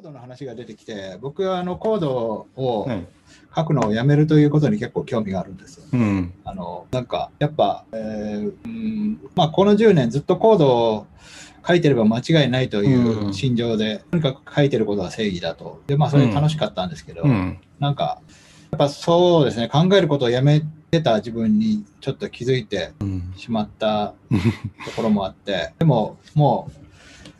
ードの話が出てきて、僕はあのコードをはい。書くのをやめるということに結構興味があるんですよ。うん。あのなんかやっぱ、えーうんまあ、この10年ずっとコードを書いてれば間違いないといううん心情で、とにかく書いてることが正義だと。で、まあそれ楽しかったんですけど、うん。なんか、やっぱそうですね、考えることをやめてた自分にちょっと気づいてうん。しまった ところもあって、でももう、うん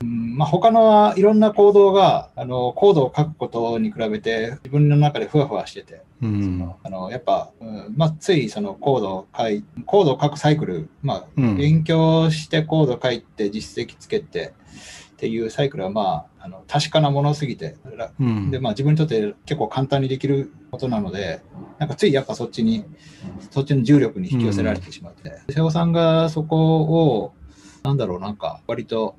まあ、他のいろんな行動があのコードを書くことに比べて自分の中でふわふわしてて、うん。あのやっぱ、うんまあ、ついそのコードを書いコードを書くサイクル、まあ、うん勉強してコード書いて実績つけてっていうサイクルは、まあ、あの確かなものすぎて、らうん。でまあ、自分にとって結構簡単にできることなので、なんかついやっぱそっちに、そっちの重力に引き寄せられてしまって、瀬尾さんがそこを、なんだろう、なんか割と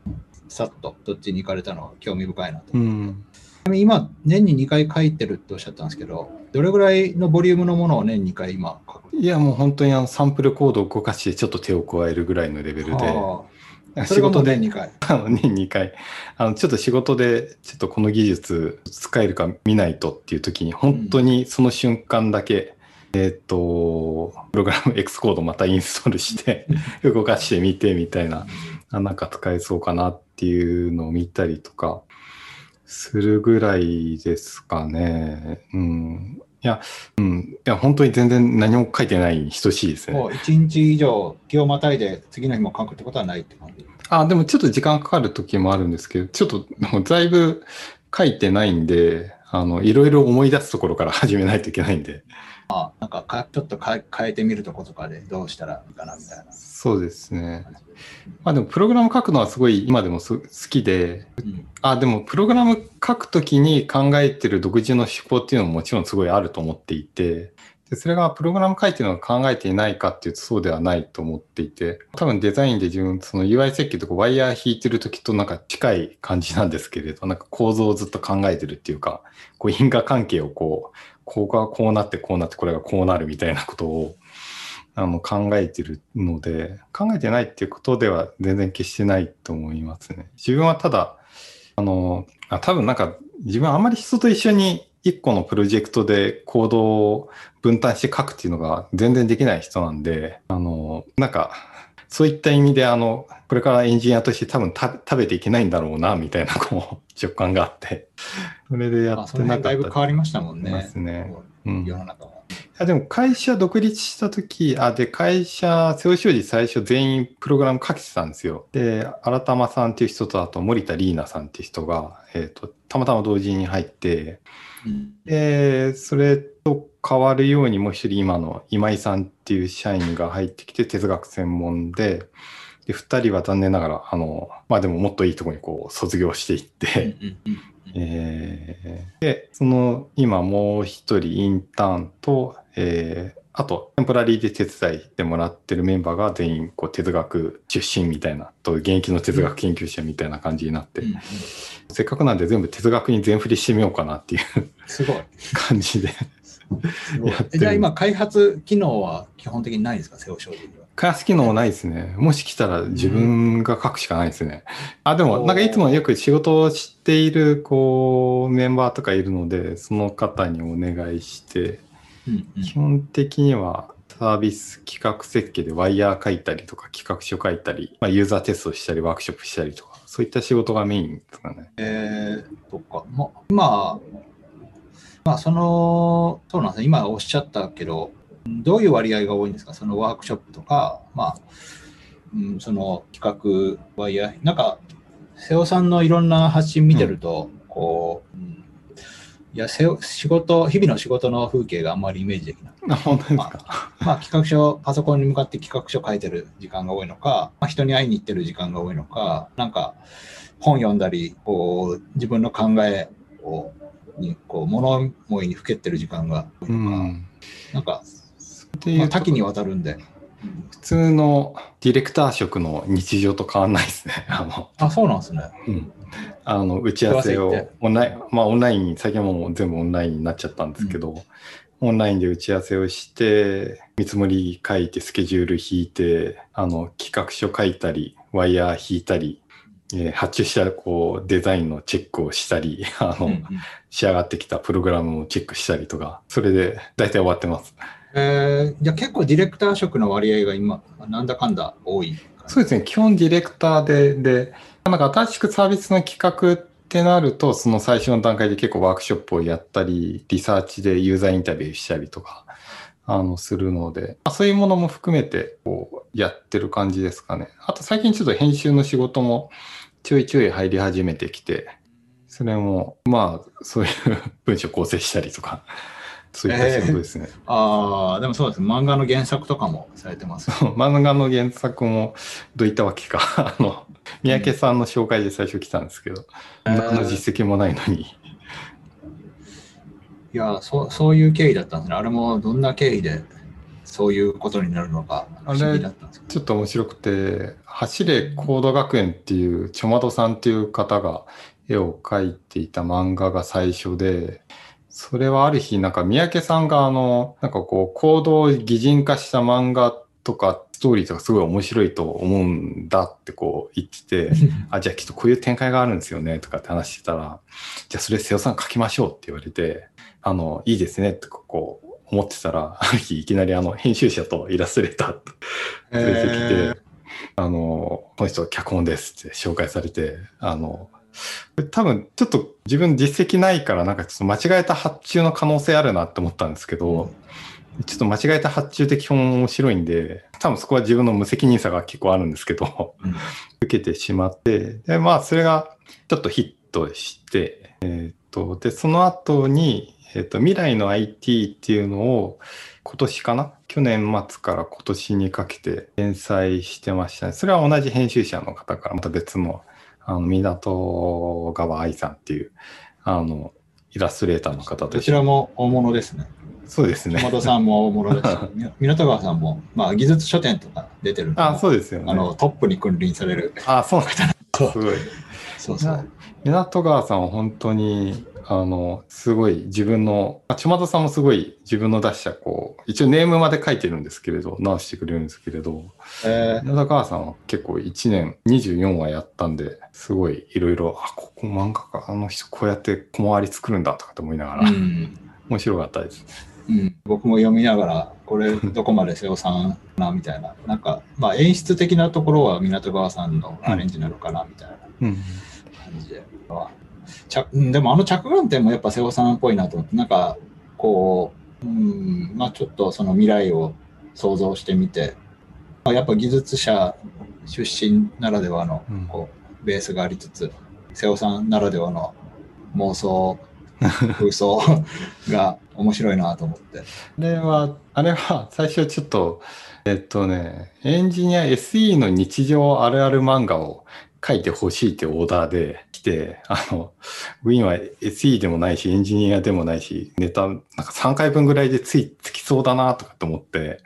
さっとどっちに行かれたのは興味深いなと。うん。ちなみに今、年に2回書いてるっておっしゃったんですけど、どれぐらいのボリュームのものを年2回今書く？いや、もう本当にあのサンプルコードを動かしてちょっと手を加えるぐらいのレベルで、仕事で年2 回？あの年2回あのちょっと仕事でちょっとこの技術使えるか見ないとっていう時に本当にその瞬間だけ、えーっとプログラム X コードまたインストールして 動かしてみてみたいなあなんか使えそうかなっていうのを見たりとかするぐらいですかね。うん。いや、うん。いや、本当に全然何も書いてないに等しいですね。もう1日以上気をまたいで次の日も書くってことはないって感じ？あ、でもちょっと時間かかる時もあるんですけど、ちょっともうだいぶ書いてないんで、あの、いろいろ思い出すところから始めないといけないんで。なんかかちょっとか変えてみるとことかでどうしたらいいかなみたいな。そうですね。まあでも、プログラム書くのはすごい今でもす好きで、うんあ、でも、プログラム書くときに考えてる独自の思考っていうのももちろんすごいあると思っていて、でそれがプログラム書いてるのが考えていないかっていうとそうではないと思っていて、多分デザインで自分、その UI 設計とかワイヤー引いてるときとなんか近い感じなんですけれど、なんか構造をずっと考えてるっていうか、こう因果関係をこう、ここがこうなってこうなってこれがこうなるみたいなことをあの考えてるので、考えてないっていうことでは全然決してないと思いますね。自分はただ、あの、あ多分なんか自分はあんまり人と一緒に一個のプロジェクトでコードを分担して書くっていうのが全然できない人なんで、あの、なんか、そういった意味で、あの、これからエンジニアとして多分た食べていけないんだろうな、みたいな、こう、直感があって、それでやってなかった。だいぶ変わりましたもんまね。すね。こううん。世の中は。いやでも会社独立した時あで会社瀬尾商事最初全員プログラム書けてたんですよ。で新玉さんっていう人とあと森田リーナさんっていう人が、えー、とたまたま同時に入ってうん。でそれと変わるようにもう一人今の今井さんっていう社員が入ってきて哲学専門でで2人は残念ながらあのまあでももっといいところにこう卒業していって、えーで、その今もう一人インターンと、えーあと、テンポラリーで手伝いでもらってるメンバーが全員こう哲学出身みたいな、と現役の哲学研究者みたいな感じになって、うんうんせっかくなんで全部哲学に全振りしてみようかなっていうすごい。感じで。じゃあ今、開発機能は基本的にないんですか、セオ商事には。開発機能もないですね。もし来たら自分が書くしかないですね。あ、でも、なんかいつもよく仕事をしている、こう、メンバーとかいるので、その方にお願いして、うんうん基本的にはサービス企画設計でワイヤー書いたりとか企画書書いたり、まあ、ユーザーテストしたりワークショップしたりとか、そういった仕事がメインですかね。えー、そっか。ま、今、まあ、その、そうなんですね。今おっしゃったけど、どういう割合が多いんですか？そのワークショップとか、まあ、うん、その企画、ワイヤー。なんか、瀬尾さんのいろんな発信見てると、こう、うんいや、仕事、日々の仕事の風景があんまりイメージできない。あ、本当ですか？まあ、企画書、パソコンに向かって企画書書いてる時間が多いのか、まあ、人に会いに行ってる時間が多いのか、なんか本読んだり、こう自分の考えをにこう物思いにふけってる時間が多いうん。なんか、っていうとまあ多岐にわたるんで。普通のディレクター職の日常と変わんないですね。あの、あ、そうなんですね。うん。あの、打ち合わせをオンライン、まあオンライン、最近はもう全部オンラインになっちゃったんですけど、オンラインで打ち合わせをして、見積もり書いて、スケジュール引いて、あの、企画書書いたり、ワイヤー引いたり、えー発注したこうデザインのチェックをしたり、あの、うんうん仕上がってきたプログラムをチェックしたりとか、それで大体終わってます。えーじゃあ結構ディレクター職の割合が今、なんだかんだ多い。そうですね、基本ディレクターで、で、なんか新しくサービスの企画ってなると、その最初の段階で結構ワークショップをやったり、リサーチでユーザーインタビューしたりとか、あの、するので、まあそういうものも含めて、こう、やってる感じですかね。あと最近ちょっと編集の仕事もちょいちょい入り始めてきて、それも、まあ、そういう文章構成したりとか、そういった仕事ですね。ああ、でもそうです。漫画の原作とかもされてます。漫画の原作もどういったわけか、あの、三宅さんの紹介で最初来たんですけど、うん何の実績もないのに、いやそう、そういう経緯だったんですね。あれもどんな経緯でそういうことになるのか不思議だったんですけちょっと面白くて、走れコード学園っていう、ちょまどさんっていう方が絵を描いていた漫画が最初で、それはある日、なんか三宅さんがあの、なんかこう、コードを擬人化した漫画とか、ストーリーとかすごい面白いと思うんだってこう言ってて、ど。あ、じゃあきっとこういう展開があるんですよね、とかって話してたら、じゃあそれ瀬尾さん書きましょうって言われて、あの、いいですね、とかこう思ってたら、ある日いきなりあの、編集者とイラストレーターと連れてきて、えあの、この人脚本ですって紹介されて、あの、多分ちょっと自分実績ないからなんかちょっと間違えた発注の可能性あるなって思ったんですけど、ちょっと間違えた発注って基本面白いんで、多分そこは自分の無責任さが結構あるんですけど、うん。受けてしまって、で、まあそれがちょっとヒットして、えーっと、で、その後に、えーっと、未来の IT っていうのを今年かな？去年末から今年にかけて連載してましたね。それは同じ編集者の方からまた別の、あの、港川愛さんっていう、あの、イラストレーターの方ー、でどちらも大物ですね。そうですね。山田さんも大物です 港川さんも、まあ、技術書店とか出てるあ、そうですよね。あのトップに君臨される。あ、そうなんだ。すごい。そうそう。港川さんは本当に、あの、すごい自分の、まあ、ちまどさんもすごい自分の出した、こう、一応ネームまで書いてるんですけれど、直してくれるんですけれど、えー港川さんは結構1年24話やったんで、すごいいろいろ、あ、ここ漫画家、あの人こうやって小回り作るんだとかって思いながら、うん面白かったです。うん、僕も読みながら、これどこまで瀬尾さんかなみたいな、なんか、まあ、演出的なところは港川さんのアレンジなのかなみたいなうん。感じで。まあ着うんでもあの着眼点もやっぱ瀬尾さんっぽいなと思って、なんかこう、うん、まあちょっとその未来を想像してみて、まあ、やっぱ技術者出身ならではのうんこうベースがありつつ、瀬尾さんならではの妄想、空想が面白いなと思って。あれは、あれは最初ちょっと、えっとね、エンジニア SE の日常あるある漫画を書いてほしいってオーダーで来て、あの、ウィンは SE でもないし、エンジニアでもないし、ネタ、なんか3回分ぐらいでつい、つきそうだなとかって思って、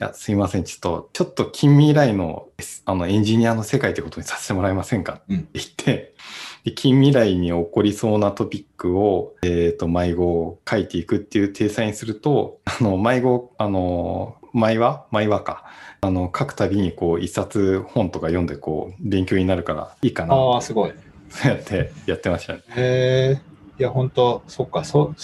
いや、すいません、ちょっと、ちょっと近未来の、あの、エンジニアの世界ってことにさせてもらえませんかってうん言って、で近未来に起こりそうなトピックを、えっ、と、迷子を書いていくっていう体裁にすると、あの、迷子、あの、迷話迷話か。あの、書くたびにこう、一冊本とか読んでこう、勉強になるからいいかな。ああ、すごい。そうやってやってましたね。へえ、いや、本当そっか、そ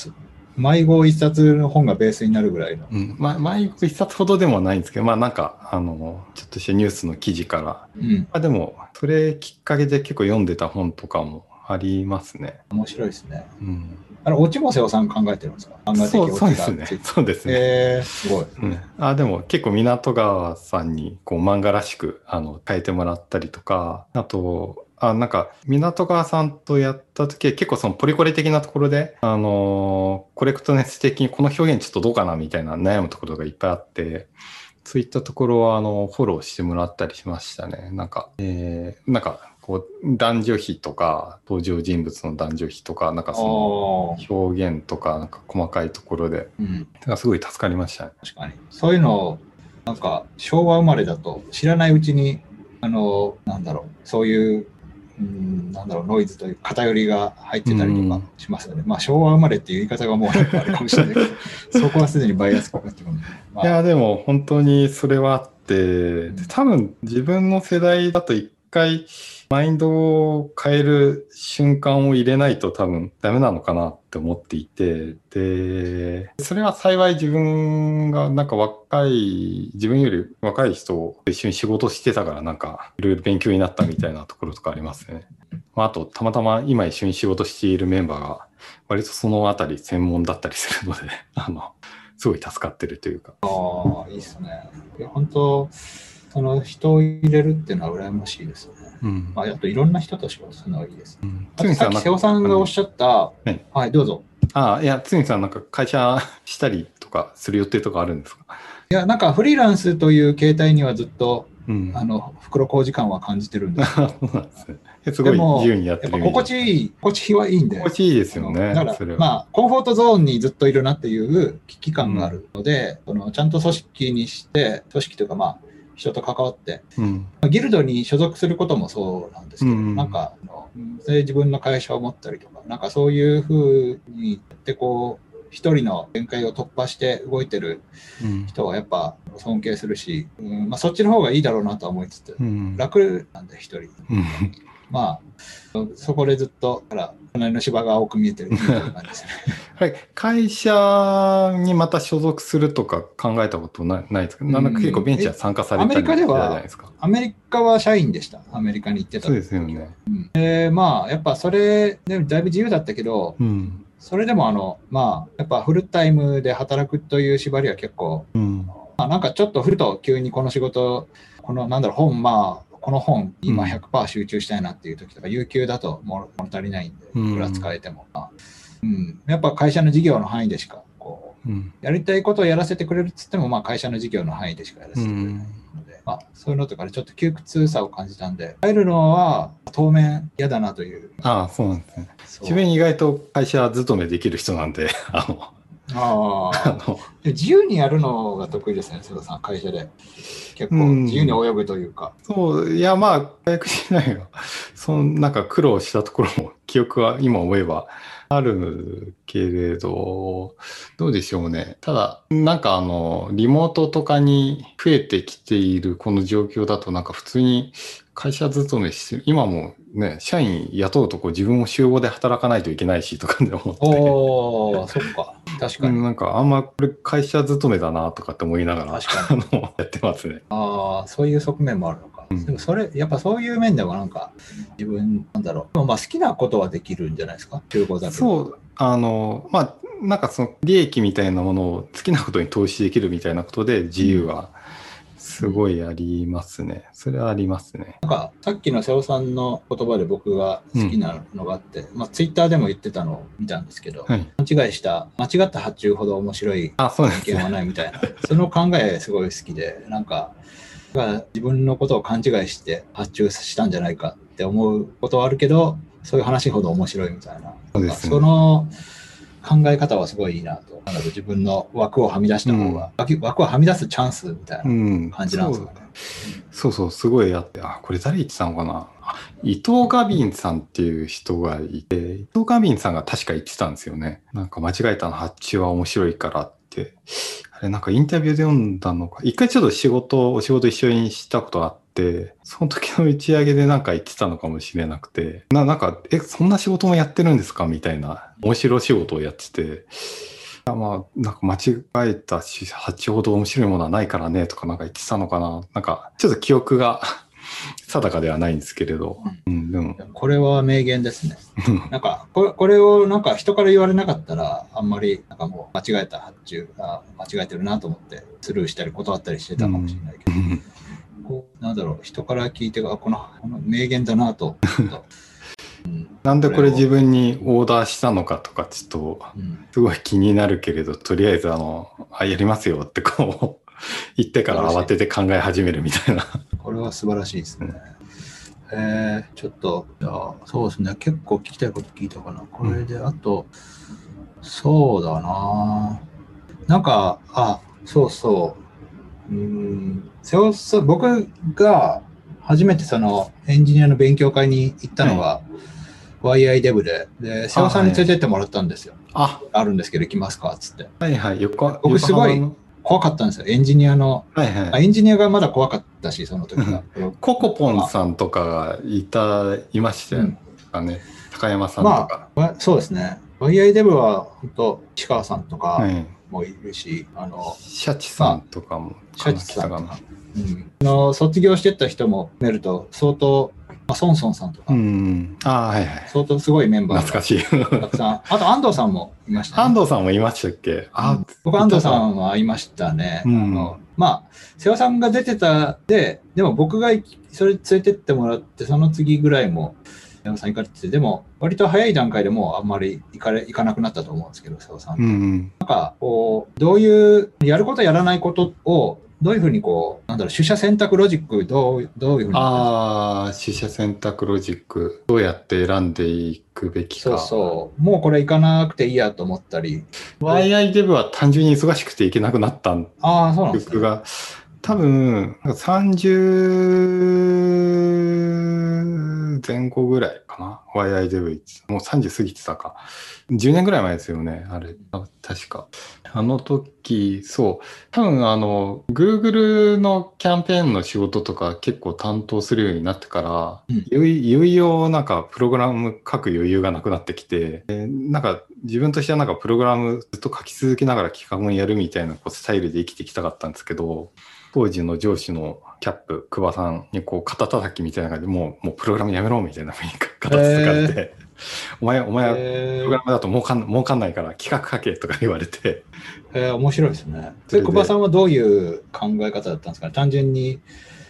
迷子一冊の本がベースになるぐらいの。うん。ま、迷子一冊ほどでもないんですけど、まあなんか、あの、ちょっとしたニュースの記事から、うん、まあでも、それきっかけで結構読んでた本とかもありますね。面白いですね。うん。あれ、オチも瀬尾さん考えてるんですか？そう、そうオですね そうですね。えー、すごい。うん、あでも結構港川さんにこう漫画らしくあの変えてもらったりとかあとあなんか港川さんとやった時は結構そのポリコレ的なところであのーコレクトネス的にこの表現ちょっとどうかなみたいな悩むところがいっぱいあってそういったところはあのフォローしてもらったりしましたねなんかえー、なんかこう男女比とか登場人物の男女比とかなんかその表現とかなんか細かいところでうん、だからすごい助かりましたね確かに。そういうのを、なんか、昭和生まれだと、知らないうちに、あの、なんだろう、そういう、うん、なんだろう、ノイズという偏りが入ってたりとかしますよね。まあ、昭和生まれっていう言い方がもうあるかもしれないけど、そこはすでにバイアスかかってるんで。まあ、いや、でも本当にそれはあって、で多分自分の世代だと一回マインドを変える瞬間を入れないと多分ダメなのかなって思っていて、で、それは幸い自分がなんか若い、自分より若い人と一緒に仕事してたからなんかいろいろ勉強になったみたいなところとかありますね。まあ、あと、たまたま今一緒に仕事しているメンバーが割とそのあたり専門だったりするので、あの、すごい助かってるというか。ああ、いいですね。本当その人を入れるっていうのは羨ましいですね。うん。まあ、あといろんな人と仕事するのがいいです。うんさっき瀬尾さんがおっしゃった、はいはい、どうぞ。ああ、いや、つみさんなんか会社 したりとかする予定とかあるんですか？いや、なんかフリーランスという形態にはずっと、うん。あの、袋小路感は感じてるんです。そうなんですごい自由にやってやっぱる心地いい、心地はいいんで。心地いいですよね。だからそれは。まあ、コンフォートゾーンにずっといるなっていう危機感があるので、そのちゃんと組織にして、組織というかまあ、人と関わって、うん。まあギルドに所属することもそうなんですけど、うんなんかあの、自分の会社を持ったりとか、なんかそういうふうにやってこう、一人の限界を突破して動いてるうん。人はやっぱ尊敬するし、うんまあ、そっちの方がいいだろうなとは思いつつ、うん。楽なんで一人。うんまあ、そこでずっと、だから、隣の芝が青く見えてるね。はい。会社にまた所属するとか考えたことないないですか？なんか結構ベンチャー参加されたりアメリカではしてたじゃないですか。アメリカは社員でした。アメリカに行ってたそう時ですよね。で、まあ、やっぱそれ、でだいぶ自由だったけど、うん。それでもあの、まあ、やっぱフルタイムで働くという縛りは結構、うん。まあ、なんかちょっとふると急にこの仕事、このなんだろう、本、まあ、この本、今うん100%集中したいなっていう時とか、有給だと物物足りないんで、うんいくら使えても。まあうん、やっぱ会社の事業の範囲でしか、こう、うん。やりたいことをやらせてくれるっつっても、まあ、会社の事業の範囲でしかやらせてくれないので、まあ、そういうのとかでちょっと窮屈さを感じたんで、入るのは当面嫌だなという。ああ、そうなんですね。自分意外と会社勤めできる人なんで、あの、あああの、で自由にやるのが得意ですね、瀬田さん、会社で。結構うん自由に泳ぐというか。そう、いや、まあ、早くしないよ。その、なんか苦労したところも、記憶は今思えばあるけれど、どうでしょうね。ただ、なんかあの、リモートとかに増えてきているこの状況だと、なんか普通に会社勤めして、今もね、社員雇うとこ自分も集合で働かないといけないしとかで思って。おー、そっか。確かに。うんなんかあんまこれ会社勤めだなとかって思いながら。あの、やってますね。ああ、そういう側面もあるのか。うんでもそれ、やっぱそういう面ではなんか、自分、なんだろう。まあ好きなことはできるんじゃないですか、集合。そう、あの、まあ、なんかその利益みたいなものを好きなことに投資できるみたいなことで自由はすごいありますね。それはありますね。なんか、さっきの瀬尾さんの言葉で僕が好きなのがあって、まあツイッターでも言ってたのを見たんですけど、はい。勘違いした、間違った発注ほど面白い意見はね。ないみたいな、その考えすごい好きで、なんか、自分のことを勘違いして発注したんじゃないかって思うことはあるけど、そういう話ほど面白いみたいな。そうですねその考え方はすごいいいなと。な自分の枠をはみ出した方が、枠枠をはみ出すチャンスみたいなうん。感じなんですかね。そうそう、すごいあって、あ、これ誰言ってたのかな。あ伊藤ガビンさんっていう人がいて、伊藤ガビンさんが確か言ってたんですよね。なんか間違えたの発注は面白いからって。あれなんかインタビューで読んだのか。一回ちょっと仕事、お仕事一緒にしたことあって、その時の打ち上げでなんか言ってたのかもしれなくて、ななんか、え、そんな仕事もやってるんですか？みたいな、面白い仕事をやってて、あまあ、なんか間違えたし、発注ほど面白いものはないからねとかなんか言ってたのかな。なんか、ちょっと記憶が 定かではないんですけれど。うん、でも、これは名言ですね。なんかこれ、これをなんか人から言われなかったら、あんまりなんかもう間違えた発注が間違えてるなと思って、スルーしたり断ったりしてたかもしれないけど、こうなんだろう、人から聞いて、あこのこの名言だなと。なんでこれ自分にオーダーしたのかとか、ちょっと、うんすごい気になるけれど、とりあえずあの、あ、やりますよってこう、言ってから慌てて考え始めるみたいな。これは素晴らしいですね。えー、ちょっと、じゃあ、そうですね、結構聞きたいこと聞いたかな。これで、あと、そうだな。なんか、あ、そうそう。うーん、瀬尾さん、僕が初めてそのエンジニアの勉強会に行ったのが、YI デブで、で、瀬尾さんに連れてってもらったんですよ。あ、あるんですけど、行きますかっつって。はいはい。横僕すごい怖かったんですよ。エンジニアの、はいはい。あエンジニアがまだ怖かったし、その時は。ココポンさんとかがいた、いましたよね。高山さんとか。まあ、そうですね。YI デブは、本当石川さんとかもいるし、はい、あの、シャチさんとかも、シャチさんとか。うん、あの卒業してった人も見ると、相当、まあ、ソンソンさんとか、うん、あはいはい、相当すごいメンバー懐かしい。たくさん。あと安藤さんもいました、ね、安藤さんもいましたっけ？あ、うん、僕安藤さんはいましたね。うん、あのまあ、瀬尾さんが出てたで、でも僕がそれ連れてってもらって、その次ぐらいも、瀬尾さん行かれてて、でも、割と早い段階でもうあんまり行かれ行かなくなったと思うんですけど、瀬尾さん。うん、なんか、こう、どういう、やることやらないことを、どういうふうにこう、なんだろう、取捨選択ロジック、どうどういうふうに？ああ、取捨選択ロジック、どうやって選んでいくべきか。そうそう。もうこれ行かなくていいやと思ったり。YI デブは単純に忙しくて行けなくなったんああ、そうなんですね。が、多分、30前後ぐらいかな。YI デブもう30過ぎてたか。10年ぐらい前ですよね、あれ。確か。あの時、そう。多分、あの、Google のキャンペーンの仕事とか結構担当するようになってから、うん、いよいよなんかプログラム書く余裕がなくなってきて、なんか自分としてはなんかプログラムずっと書き続けながら企画もやるみたいなこうスタイルで生きてきたかったんですけど、当時の上司のキャップ、久保さんにこう肩叩きみたいな感じでもう、もうプログラムやめろみたいなふうに肩つかれて、お前、お前はプログラムだと儲かん儲かんないから企画書けとか言われて。えー、面白いですね。で、久保さんはどういう考え方だったんですか？単純に、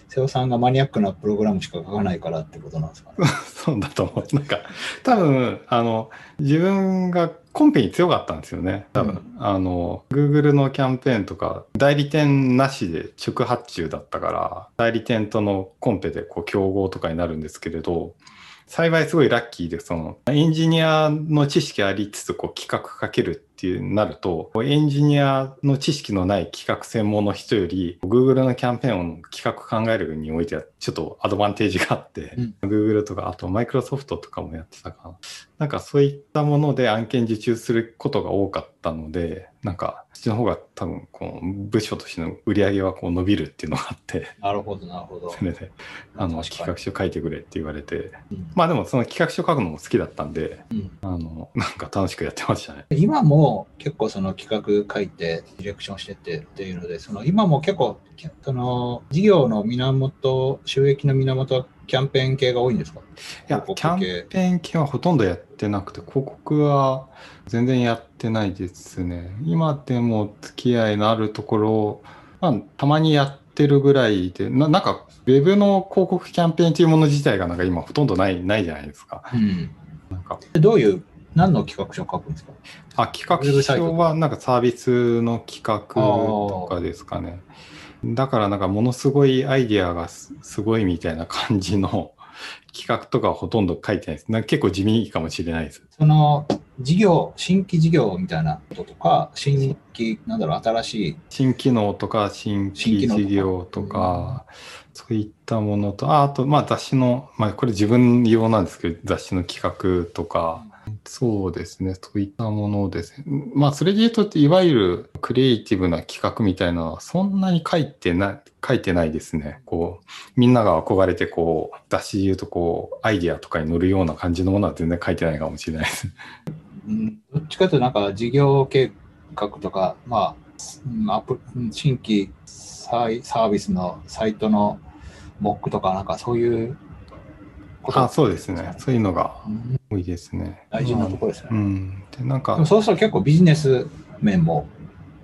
瀬尾さんがマニアックなプログラムしか書かないからってことなんですか、ね、そうだと思う。なんか、多分、あの、自分がコンペに強かったんですよね。多分、うん、あの、Google のキャンペーンとか、代理店なしで直発注だったから、代理店とのコンペでこう競合とかになるんですけれど、幸いすごいラッキーで、その、エンジニアの知識ありつつ、こう、企画かけるっていうなると、エンジニアの知識のない企画専門の人より、Google のキャンペーンを企画考えるにおいては、ちょっとアドバンテージがあって、うん、Google とか、あと Microsoft とかもやってたかな。なんかそういったもので案件受注することが多かったので、なんか、そっちの方が多分、こう、部署としての売り上げはこう伸びるっていうのがあって、なるほど、なるほど。それで、あの、企画書書いてくれって言われて、うん、まあでもその企画書書くのも好きだったんで、うん、あの、なんか楽しくやってましたね。今も結構その企画書いて、ディレクションしてってっていうので、その今も結構、その事業の源、収益の源はキャンペーン系が多いんですか？いや、キャンペーン系はほとんどやってなくて、広告は全然やってないですね。今でも付き合いのあるところ、まあ、たまにやってるぐらいで、ななんか、ウェブの広告キャンペーンというもの自体がなんか今ほとんどないないじゃないですか。うん、なんかどういう何の企画書を書くんですか？あ企画書はなんかサービスの企画とかですかね。だからなんかものすごいアイディアがすごいみたいな感じの 企画とかほとんど書いてないです。なんか結構地味かもしれないです。その事業、新規事業みたいなこととか、新規、なんだろう、新しい。新機能とか、新規事業とか、そういったものと、ああと、まあ雑誌の、まあこれ自分用なんですけど、雑誌の企画とか、そうですね。そういったものですね。まあ、それで言うと、いわゆるクリエイティブな企画みたいなのは、そんなに書いてない、書いてないですね。こう、みんなが憧れて、こう、雑誌で言うと、こう、アイディアとかに載るような感じのものは全然書いてないかもしれないです。うん、どっちかというと、なんか、事業計画とか、まあ、アプ新規サービスのサイトのモックとか、なんかそういうあそうですね。そういうのが多いですね。大事なところですね。うん。で、なんか。そうすると結構ビジネス面も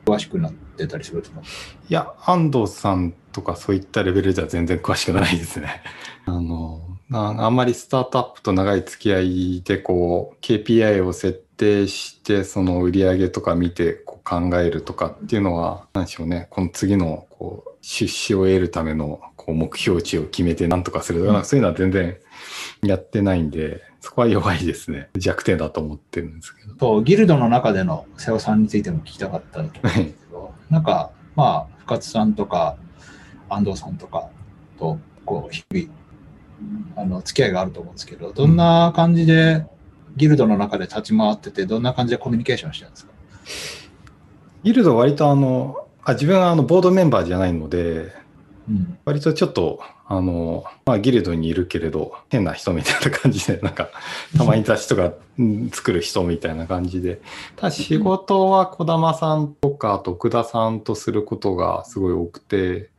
詳しくなってたりするんですか？いや、安藤さんとかそういったレベルでは全然詳しくないですね。あの、あんまりスタートアップと長い付き合いで、こう、KPI を設定して、その売り上げとか見てこう考えるとかっていうのは、何でしょうね。この次の、こう、出資を得るためのこう目標値を決めて何とかするとか、うん、そういうのは全然やってないんで、そこは弱いですね。弱点だと思ってるんですけど。そう、ギルドの中での瀬尾さんについても聞きたかったんですけど、なんか、まあ、深津さんとか、安藤さんとかと、こう、日々、あの、付き合いがあると思うんですけど、どんな感じで、ギルドの中で立ち回ってて、どんな感じでコミュニケーションしてるんですか？ギルド割とあの、あ自分はあのボードメンバーじゃないので、うん。割とちょっと、あの、まあ、ギルドにいるけれど、変な人みたいな感じで、なんか、たまに雑誌とかうん作る人みたいな感じで、ただ仕事は児玉さんとか徳田さんとすることがすごい多くて、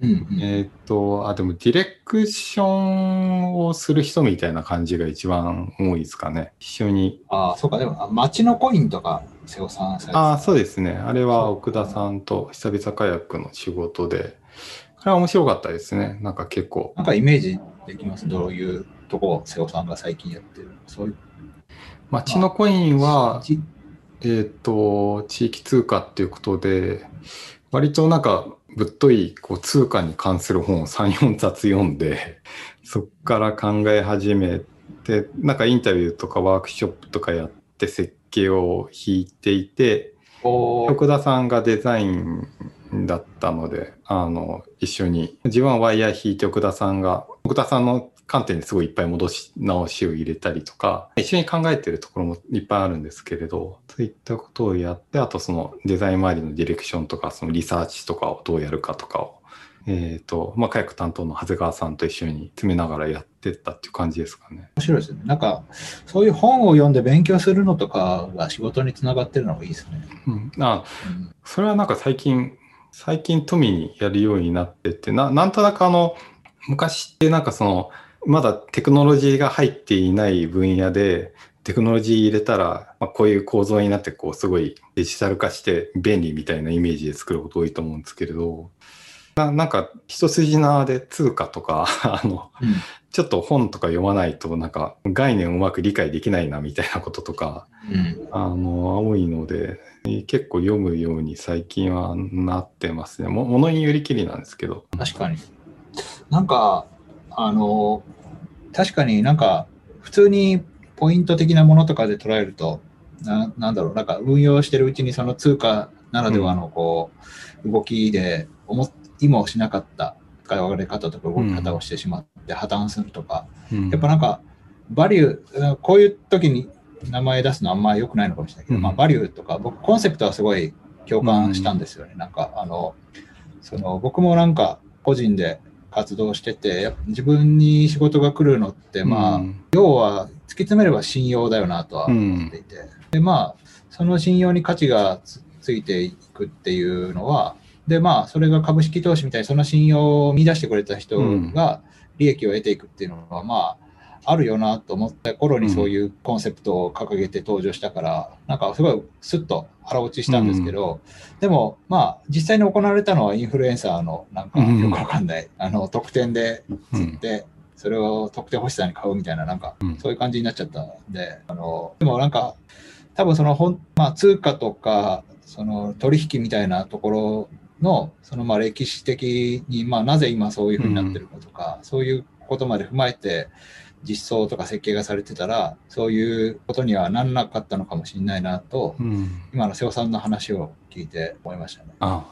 うんうんえーっと、あ、でもディレクションをする人みたいな感じが一番多いですかね。一緒に。ああ、そうか、でも、あ町のコインとか、瀬尾さんああ、そうですね。あれは奥田さんと久々カヤックの仕事で、あれは面白かったですね。なんか結構。なんかイメージできます？どういうとこを瀬尾さんが最近やってる？そういう。街のコインは、じえっ、と、地域通貨っていうことで、割となんかぶっといこう通貨に関する本を3、4冊読んで、そこから考え始めて、なんかインタビューとかワークショップとかやって設計を引いていて、こう徳田さんがデザインだったので、あの、一緒に、自分はワイヤー引いて奥田さんが、奥田さんの観点ですごいいっぱい戻し直しを入れたりとか、一緒に考えてるところもいっぱいあるんですけれど、そういったことをやって、あとそのデザイン周りのディレクションとか、そのリサーチとかをどうやるかとかを、えっ、と、まあ、カヤック担当の長谷川さんと一緒に詰めながらやってったっていう感じですかね。面白いですね。なんか、そういう本を読んで勉強するのとかが仕事につながってるのがいいですね。うん。あ、うんそれはなんか最近、最近富にやるようになってて、ななんとなくあの、昔ってなんかその、まだテクノロジーが入っていない分野で、テクノロジー入れたら、まあ、こういう構造になって、こう、すごいデジタル化して便利みたいなイメージで作ること多いと思うんですけれど、ななんか一筋縄で通貨とか、あの、うん。ちょっと本とか読まないと、なんか概念をうまく理解できないなみたいなこととか、うん。あの、多いので、結構読むように最近はなってますね。もものによりきりなんですけど。確かに。なんか、あの、確かになんか、普通にポイント的なものとかで捉えると、ななんだろう、なんか運用してるうちにその通貨ならではのこう、動きで思いもしなかった使われ方とか動き方をしてしまって破綻するとか、うんやっぱなんか、バリュー、こういう時に名前出すのあんま良くないのかもしれないけど、うん。まあ、バリューとか、僕、コンセプトはすごい共感したんですよね。なんか、あの、その、僕もなんか、個人で活動してて、自分に仕事が来るのって、まあ、うん。要は、突き詰めれば信用だよなとは思っていて、で、まあ、その信用に価値がつついていくっていうのは、で、まあ、それが株式投資みたいに、その信用を見出してくれた人が利益を得ていくっていうのは、まあ、あるよなと思った頃にそういうコンセプトを掲げて登場したから、なんかすごいスッと腹落ちしたんですけど、でも、まあ、実際に行われたのはインフルエンサーのなんかうん。よくわかんない、あの、特典でうん。で、それを特典欲しさに買うみたいな、なんかうん、そういう感じになっちゃったんで、あの、でもなんか、多分その本、まあ、通貨とか、その取引みたいなところの、そのまあ歴史的に、まあ、なぜ今そういうふうになってるかとか、そういうことまで踏まえて、実装とか設計がされてたら、そういうことにはなんなかったのかもしれないなと、うん。今の瀬尾さんの話を聞いて思いましたね。あ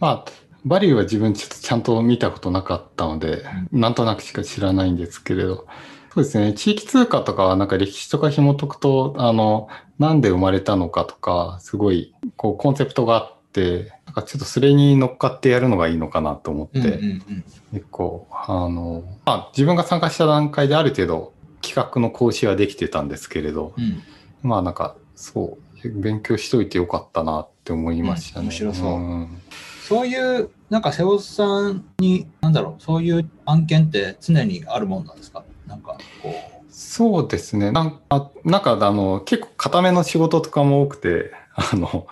まあ、バリューは自分ちょっとちゃんと見たことなかったので、なんとなくしか知らないんですけれど、そうですね、地域通貨とかはなんか歴史とか紐解くと、あの、なんで生まれたのかとか、すごい、こう、コンセプトがあって、なんかちょっとそれに乗っかってやるのがいいのかなと思って、うんうんうん結構、あの、まあ、自分が参加した段階である程度企画の講師はできてたんですけれど、うんまあなんか、そう、勉強しといてよかったなって思いましたね。うん面白そうんそういう、なんか瀬尾さんに、なんだろう、そういう案件って常にあるもんなんですか？なんか、こう。そうですね。なんか、なんかあの、結構固めの仕事とかも多くて、あの、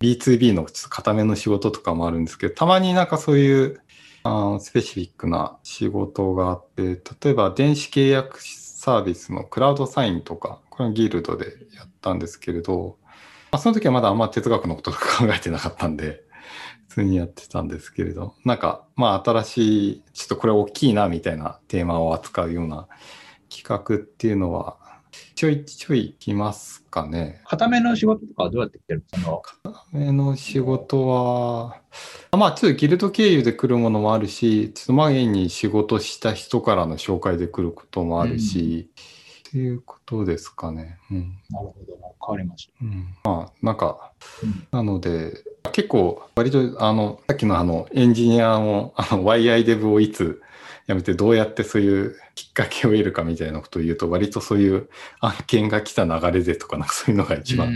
B2B のちょっと固めの仕事とかもあるんですけど、たまになんかそういう、あスペシフィックな仕事があって、例えば電子契約サービスのクラウドサインとか、これはギルドでやったんですけれど、まあ、その時はまだあんま哲学のこととか考えてなかったんで、普通にやってたんですけれど、なんか、まあ新しい、ちょっとこれ大きいなみたいなテーマを扱うような企画っていうのは、ちょいちょい来ますかね。固めの仕事とかはどうやって来てるその、目の仕事は、まあちょっとギルド経由で来るものもあるし、ちょっと前に仕事した人からの紹介で来ることもあるし、っていうことですかね。うん。なるほど、変わりました。うん、まあなんか、うんなので、結構、割と、あの、さっきのあの、エンジニアも、あの、YI をいつ辞めてどうやってそういうきっかけを得るかみたいなことを言うと、割とそういう案件が来た流れでとか、なんかそういうのが一番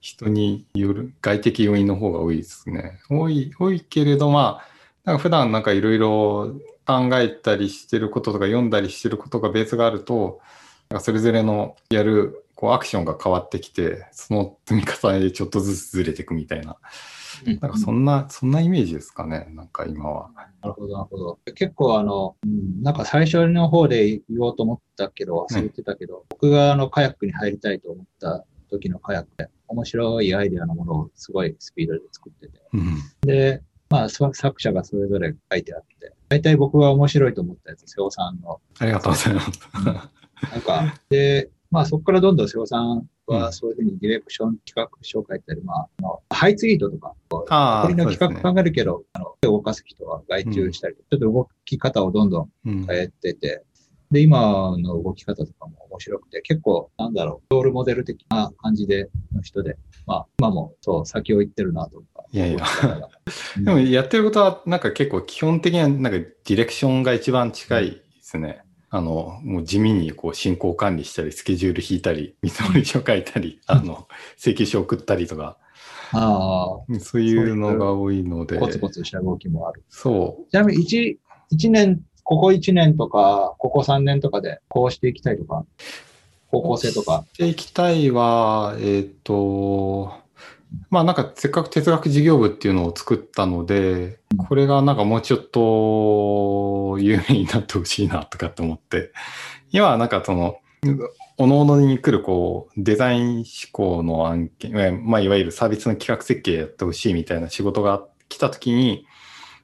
人による外的要因の方が多いですね。多い、多いけれど、まあ、なんか普段なんかいろいろ考えたりしてることとか読んだりしてることがベースがあると、なんかそれぞれのやるこうアクションが変わってきて、その積み重ねでちょっとずつずれていくみたいな、なんかそんな、そんなイメージですかね、なんか今は。なるほど、なるほど。結構あの、うん、なんか最初の方で言おうと思ったけど、忘れてたけど、僕があのカヤックに入りたいと思った時のカヤックで、面白いアイデアのものをすごいスピードで作ってて。うん、で、まあ、作者がそれぞれ書いてあって、大体僕が面白いと思ったやつ、瀬尾さんの。ありがとうございます。なんか、で、まあそこからどんどん瀬尾さんはそういうふうにディレクション企画書を書いたり、まあ、あのハイツイートとか、あの企画考えるけど、ね、あの動かす人は外注したり、うん、ちょっと動き方をどんどん変えてて、うん、で、今の動き方とかも面白くて、結構、なんだろう、ロールモデル的な感じで、の人で、まあ、今もそう、先を行ってるなとか。いやいや。でも、やってることは、なんか結構基本的には、なんかディレクションが一番近いですね。あの、もう地味にこう進行管理したり、スケジュール引いたり、見積もり書書いたり、あの、請求書送ったりとか、ああ。そういうのが多いので。コツコツした動きもある。そう。ちなみに1、一年、ここ1年とか、ここ3年とかでこうしていきたいとか、方向性とか。していきたいは、えっ、ー、と、まあなんかせっかく哲学事業部っていうのを作ったので、これがなんかもうちょっと有名になってほしいなとかって思って、今はなんかその、おのおのに来るこうデザイン思考の案件、まあいわゆるサービスの企画設計やってほしいみたいな仕事が来た時に、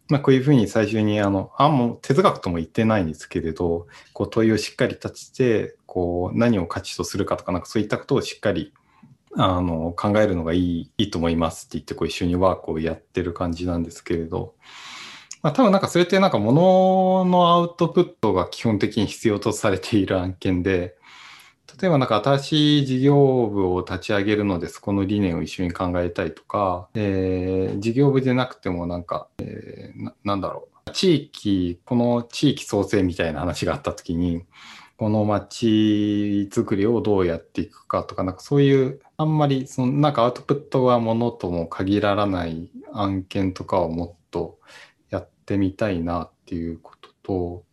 まあこういうふうに最初にあの、あんも哲学とも言ってないんですけれど、こう問いをしっかり立てて、こう何を価値とするかとかなんかそういったことをしっかりあの考えるのがいいいいと思いますって言ってこう一緒にワークをやってる感じなんですけれど、まあ、多分なんかそれってなんかもののアウトプットが基本的に必要とされている案件で、例えばなんか新しい事業部を立ち上げるのでそこの理念を一緒に考えたいとか、えー、事業部でなくてもなんか、えー、なんだろう、地域、この地域創生みたいな話があった時に、この街づくりをどうやっていくかとか、なんかそういう、あんまり、そのなんかアウトプットがものとも限らない案件とかをもっとやってみたいなっていうことと、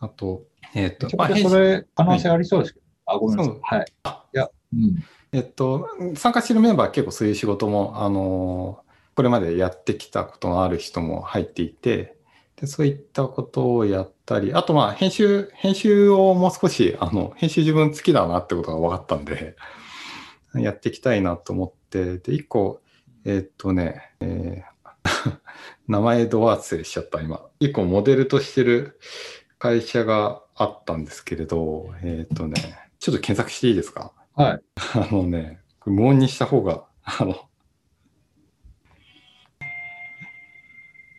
あと、えっ、ー、と、まあ、それ可能性ありそうですけど、あ、ごめんなさい。はい。いや、うん。えっと、参加してるメンバーは結構そういう仕事も、あの、これまでやってきたことのある人も入っていて、でそういったことをやったり、あとまあ編集、編集をもう少し、あの、編集自分好きだなってことが分かったんで、やっていきたいなと思って、で、一個、えー、っとね、えー、名前ドワーツでしちゃった、今。一個モデルとしてる会社があったんですけれど、えー、っとね、ちょっと検索していいですか？はい。あのね、無音にした方が、あの、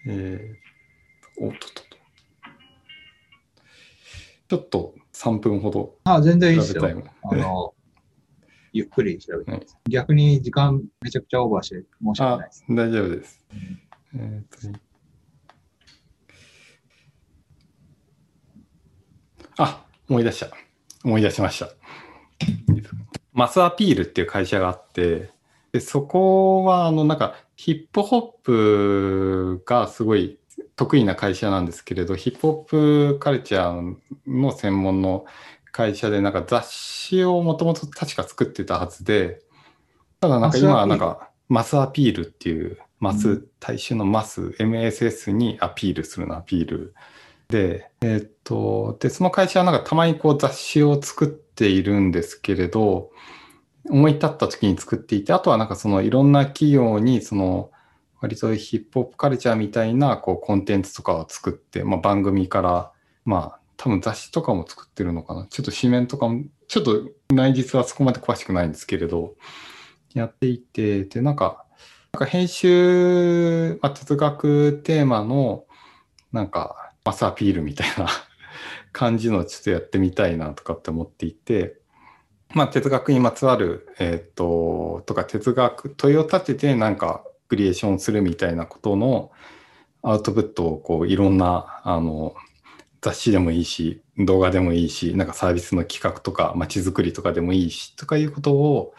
えー、おっとっと。ちょっと3分ほど。あ、全然いいですよ。あの、ゆっくり調べてます、逆に時間めちゃくちゃオーバーして申し訳ないです。大丈夫です。うん、えー、とあ、思い出した。思い出しました。マスアピールっていう会社があって、でそこは、あの、なんか、ヒップホップがすごい得意な会社なんですけれど、ヒップホップカルチャーの専門の会社で、なんか雑誌をもともと確か作ってたはずで、ただなんか今はなんかマスアピールっていう、マス、大衆のマス、MSS にアピールするのアピールで、えっ、と、で、その会社はなんかたまにこう雑誌を作っているんですけれど、思い立った時に作っていて、あとはなんかそのいろんな企業にその割とヒップホップカルチャーみたいなこうコンテンツとかを作って、まあ、番組から、まあ、多分雑誌とかも作ってるのかな。ちょっと紙面とかも、ちょっと内実はそこまで詳しくないんですけれど、やっていて、で、なんか、なんか編集、まあ、哲学テーマの、なんか、マスアピールみたいな 感じのちょっとやってみたいなとかって思っていて、まあ、哲学にまつわる、えっ、と、とか哲学、問いを立てて、なんか、クリエーションするみたいなことのアウトプットをこういろんなあの雑誌でもいいし動画でもいいしなんかサービスの企画とか街づくりとかでもいいしとかいうことを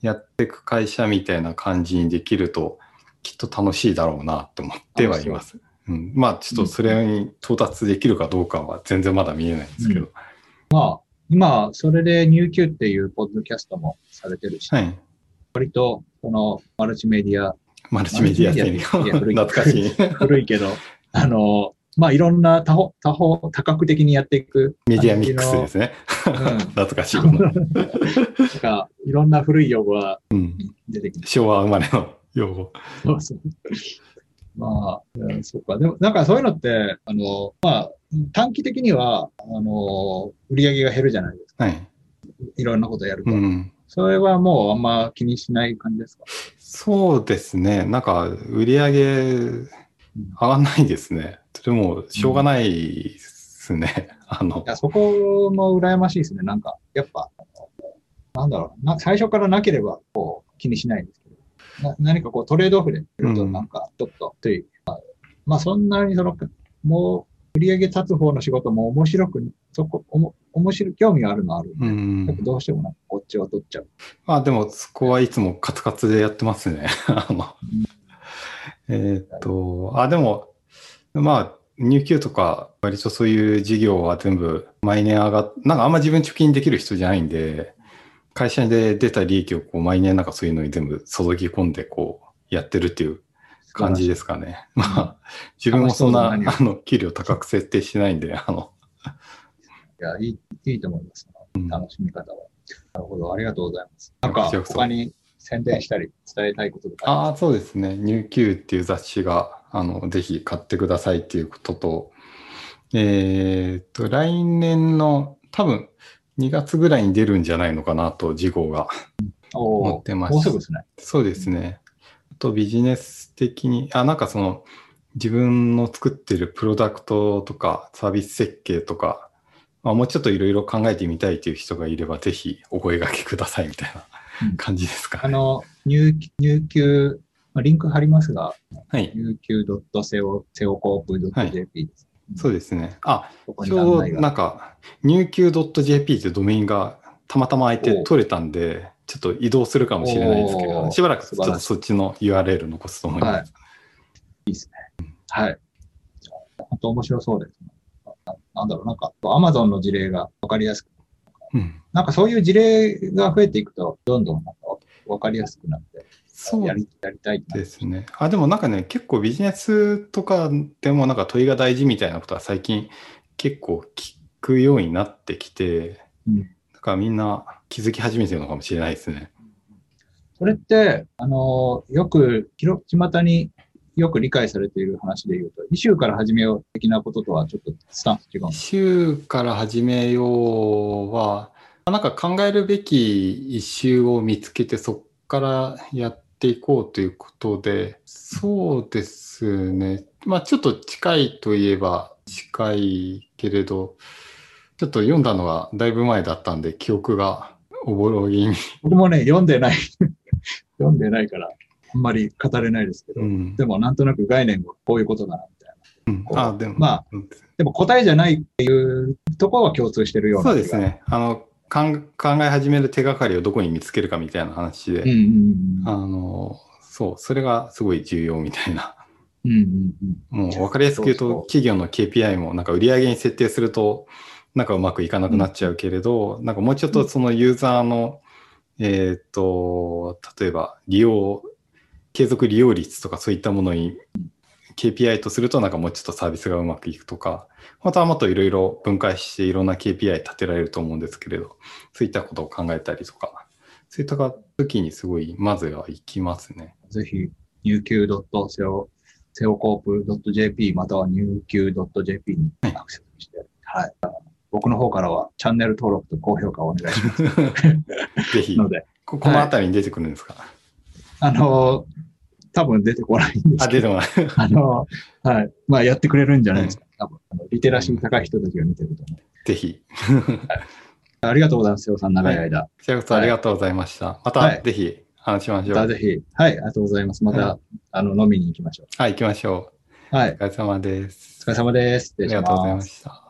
やっていく会社みたいな感じにできるときっと楽しいだろうなと思ってはいます。うん、まあちょっとそれに到達できるかどうかは全然まだ見えないんですけど。まあ、今、それで NewQ っていうポッドキャストもされてるし、はい。割と、このマルチメディア、マルチメディア戦マルチメディア古い懐かしい。古いけど、あの、まあ、いろんな多方、多方、多角的にやっていく。メディアミックスですね。うん懐かしい。なんか、いろんな古い用語がうん、出てきて。昭和生まれの用語。そうそう。まあ、うんそうか。でも、なんかそういうのって、あの、まあ、短期的には、あの、売り上げが減るじゃないですか。はい。いろんなことやると。うん。それはもうあんま気にしない感じですか？そうですね。なんか、売り上げ上がんないですね。それも、しょうがないですね。あのい、や、そこも羨ましいですね。なんか、やっぱ、なんだろうな、最初からなければ、こう、気にしないんですけど、な何かこう、トレードオフでやると、うんなんか、ちょっと、という、まあ、まあ、そんなにその、もう、売り上げ立つ方の仕事も面白く、そこ、おも、面白い、興味があるのはある。うんやっぱ。どうしてもなんか、こっちを取っちゃう。まあでも、そこはいつもカツカツでやってますね。あの、えーっと、あ、でも、まあ、入給とか、割とそういう事業は全部毎年上がっ、なんかあんま自分貯金できる人じゃないんで、会社で出た利益をこう毎年なんかそういうのに全部注ぎ込んでこうやってるっていう感じですかね。まあ、自分もそんな、あの、給料高く設定してないんで、あの、いや、いい、いいと思います。うん楽しみ方は。なるほど、ありがとうございます。なんか他に宣伝したり、伝えたいこととかああ、そうですね。入給っていう雑誌が、あの、ぜひ買ってくださいっていうことと、えーっと、来年の多分2月ぐらいに出るんじゃないのかなと、次号が思ってます。もうすぐですね。そうですね。あとビジネス的に、あ、なんかその、自分の作ってるプロダクトとかサービス設計とか、まあ、もうちょっといろいろ考えてみたいという人がいれば、ぜひお声掛けくださいみたいなうん感じですかね。あの、入、入給、まあ、リンク貼りますが、はい。入給 .seocoop.jp です。そうですね。あ、ちょうどなんか、入給 .jp ってドメインがたまたま空いて取れたんで、ちょっと移動するかもしれないですけど、しばらくちょっとそっちの URL 残すと思います。はい。いいですね。はい。本当面白そうです、ななんだろう、なんか、Amazon の事例がわかりやすく、うん。なんかそういう事例が増えていくと、どんどんなんかわかりやすくなって、そう。やり、やりたいなですね。あ、でもなんかね、結構ビジネスとかでもなんか問いが大事みたいなことは最近結構聞くようになってきて、うん。だからみんな気づき始めてるのかもしれないですね。それって、あの、よく、広、巷によく理解されている話で言うと、イシューから始めよう的なこととはちょっとスタンス違うんです週から始めようは、なんか考えるべき一周を見つけてそこからやっていこうということで、そうですね。まあちょっと近いといえば近いけれど、ちょっと読んだのがだいぶ前だったんで記憶がおぼろげに。僕もね、読んでない。読んでないから、あんまり語れないですけど、うん。でもなんとなく概念はこういうことだな、みたいな。うんあ、でも、まあうんでも答えじゃないっていうところは共通してるような。そうですね。あの、考え始める手がかりをどこに見つけるかみたいな話で、うんうんうん。あの、そう、それがすごい重要みたいな。うんうんうん。もう分かりやすく言うと、企業の KPI もなんか売り上げに設定すると、なんかうまくいかなくなっちゃうけれど、なんかもうちょっとそのユーザーの、えっ、と、例えば利用、継続利用率とかそういったものに KPI とすると、なんかもうちょっとサービスがうまくいくとか、またはもっといろいろ分解していろんな KPI 立てられると思うんですけれど、そういったことを考えたりとか、そういった時にすごい、まずは行きますね。ぜひ、new.seocorp.jp または newq.jp にアクセスして、はい。僕の方からはチャンネル登録と高評価をお願いします。ぜひ、ので、ここの辺りに出てくるんですか、あの、多分出てこないんですあ、けど、出てもない。あの、はい。まあやってくれるんじゃないですか。多分あのリテラシー高い人たちが見てると思う。ぜひ。ありがとうございます、瀬尾さん、長い間。こちらこそありがとうございました。まはたいぜひ、話しましょう。またぜひ。はい、ありがとうございます。また、はあの、飲みに行きましょはい、行きましょう。はう。いお。疲れ様です。お疲れ様です。ありがとうございました。